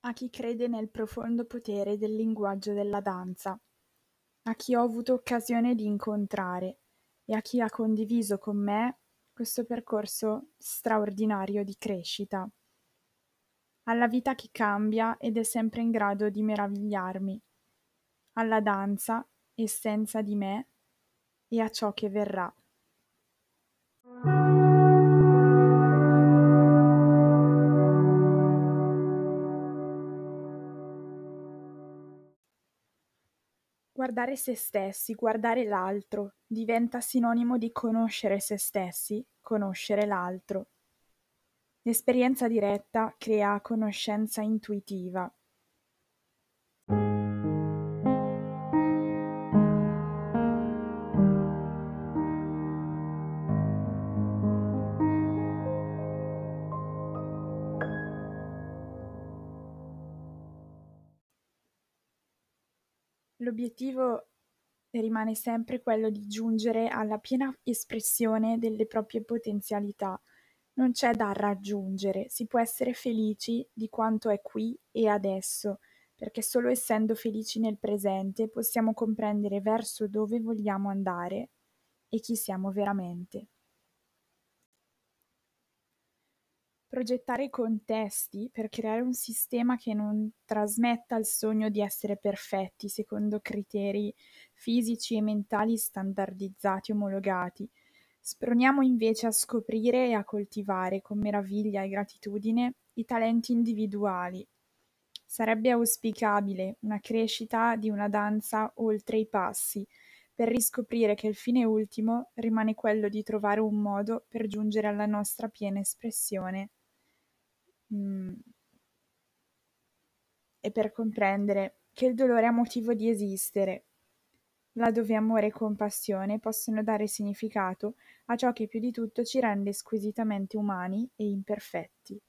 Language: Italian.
a chi crede nel profondo potere del linguaggio della danza, a chi ho avuto occasione di incontrare e a chi ha condiviso con me questo percorso straordinario di crescita. Alla vita che cambia ed è sempre in grado di meravigliarmi, alla danza, essenza di me, e a ciò che verrà. Guardare se stessi, guardare l'altro, diventa sinonimo di conoscere se stessi, conoscere l'altro. L'esperienza diretta crea conoscenza intuitiva. L'obiettivo rimane sempre quello di giungere alla piena espressione delle proprie potenzialità. Non c'è da raggiungere, si può essere felici di quanto è qui e adesso, perché solo essendo felici nel presente possiamo comprendere verso dove vogliamo andare e chi siamo veramente. Progettare contesti per creare un sistema che non trasmetta il sogno di essere perfetti secondo criteri fisici e mentali standardizzati omologati. Sproniamo invece a scoprire e a coltivare con meraviglia e gratitudine i talenti individuali. Sarebbe auspicabile una crescita di una danza oltre i passi, per riscoprire che il fine ultimo rimane quello di trovare un modo per giungere alla nostra piena espressione. Mm. e per comprendere che il dolore ha motivo di esistere, laddove amore e compassione possono dare significato a ciò che più di tutto ci rende squisitamente umani e imperfetti.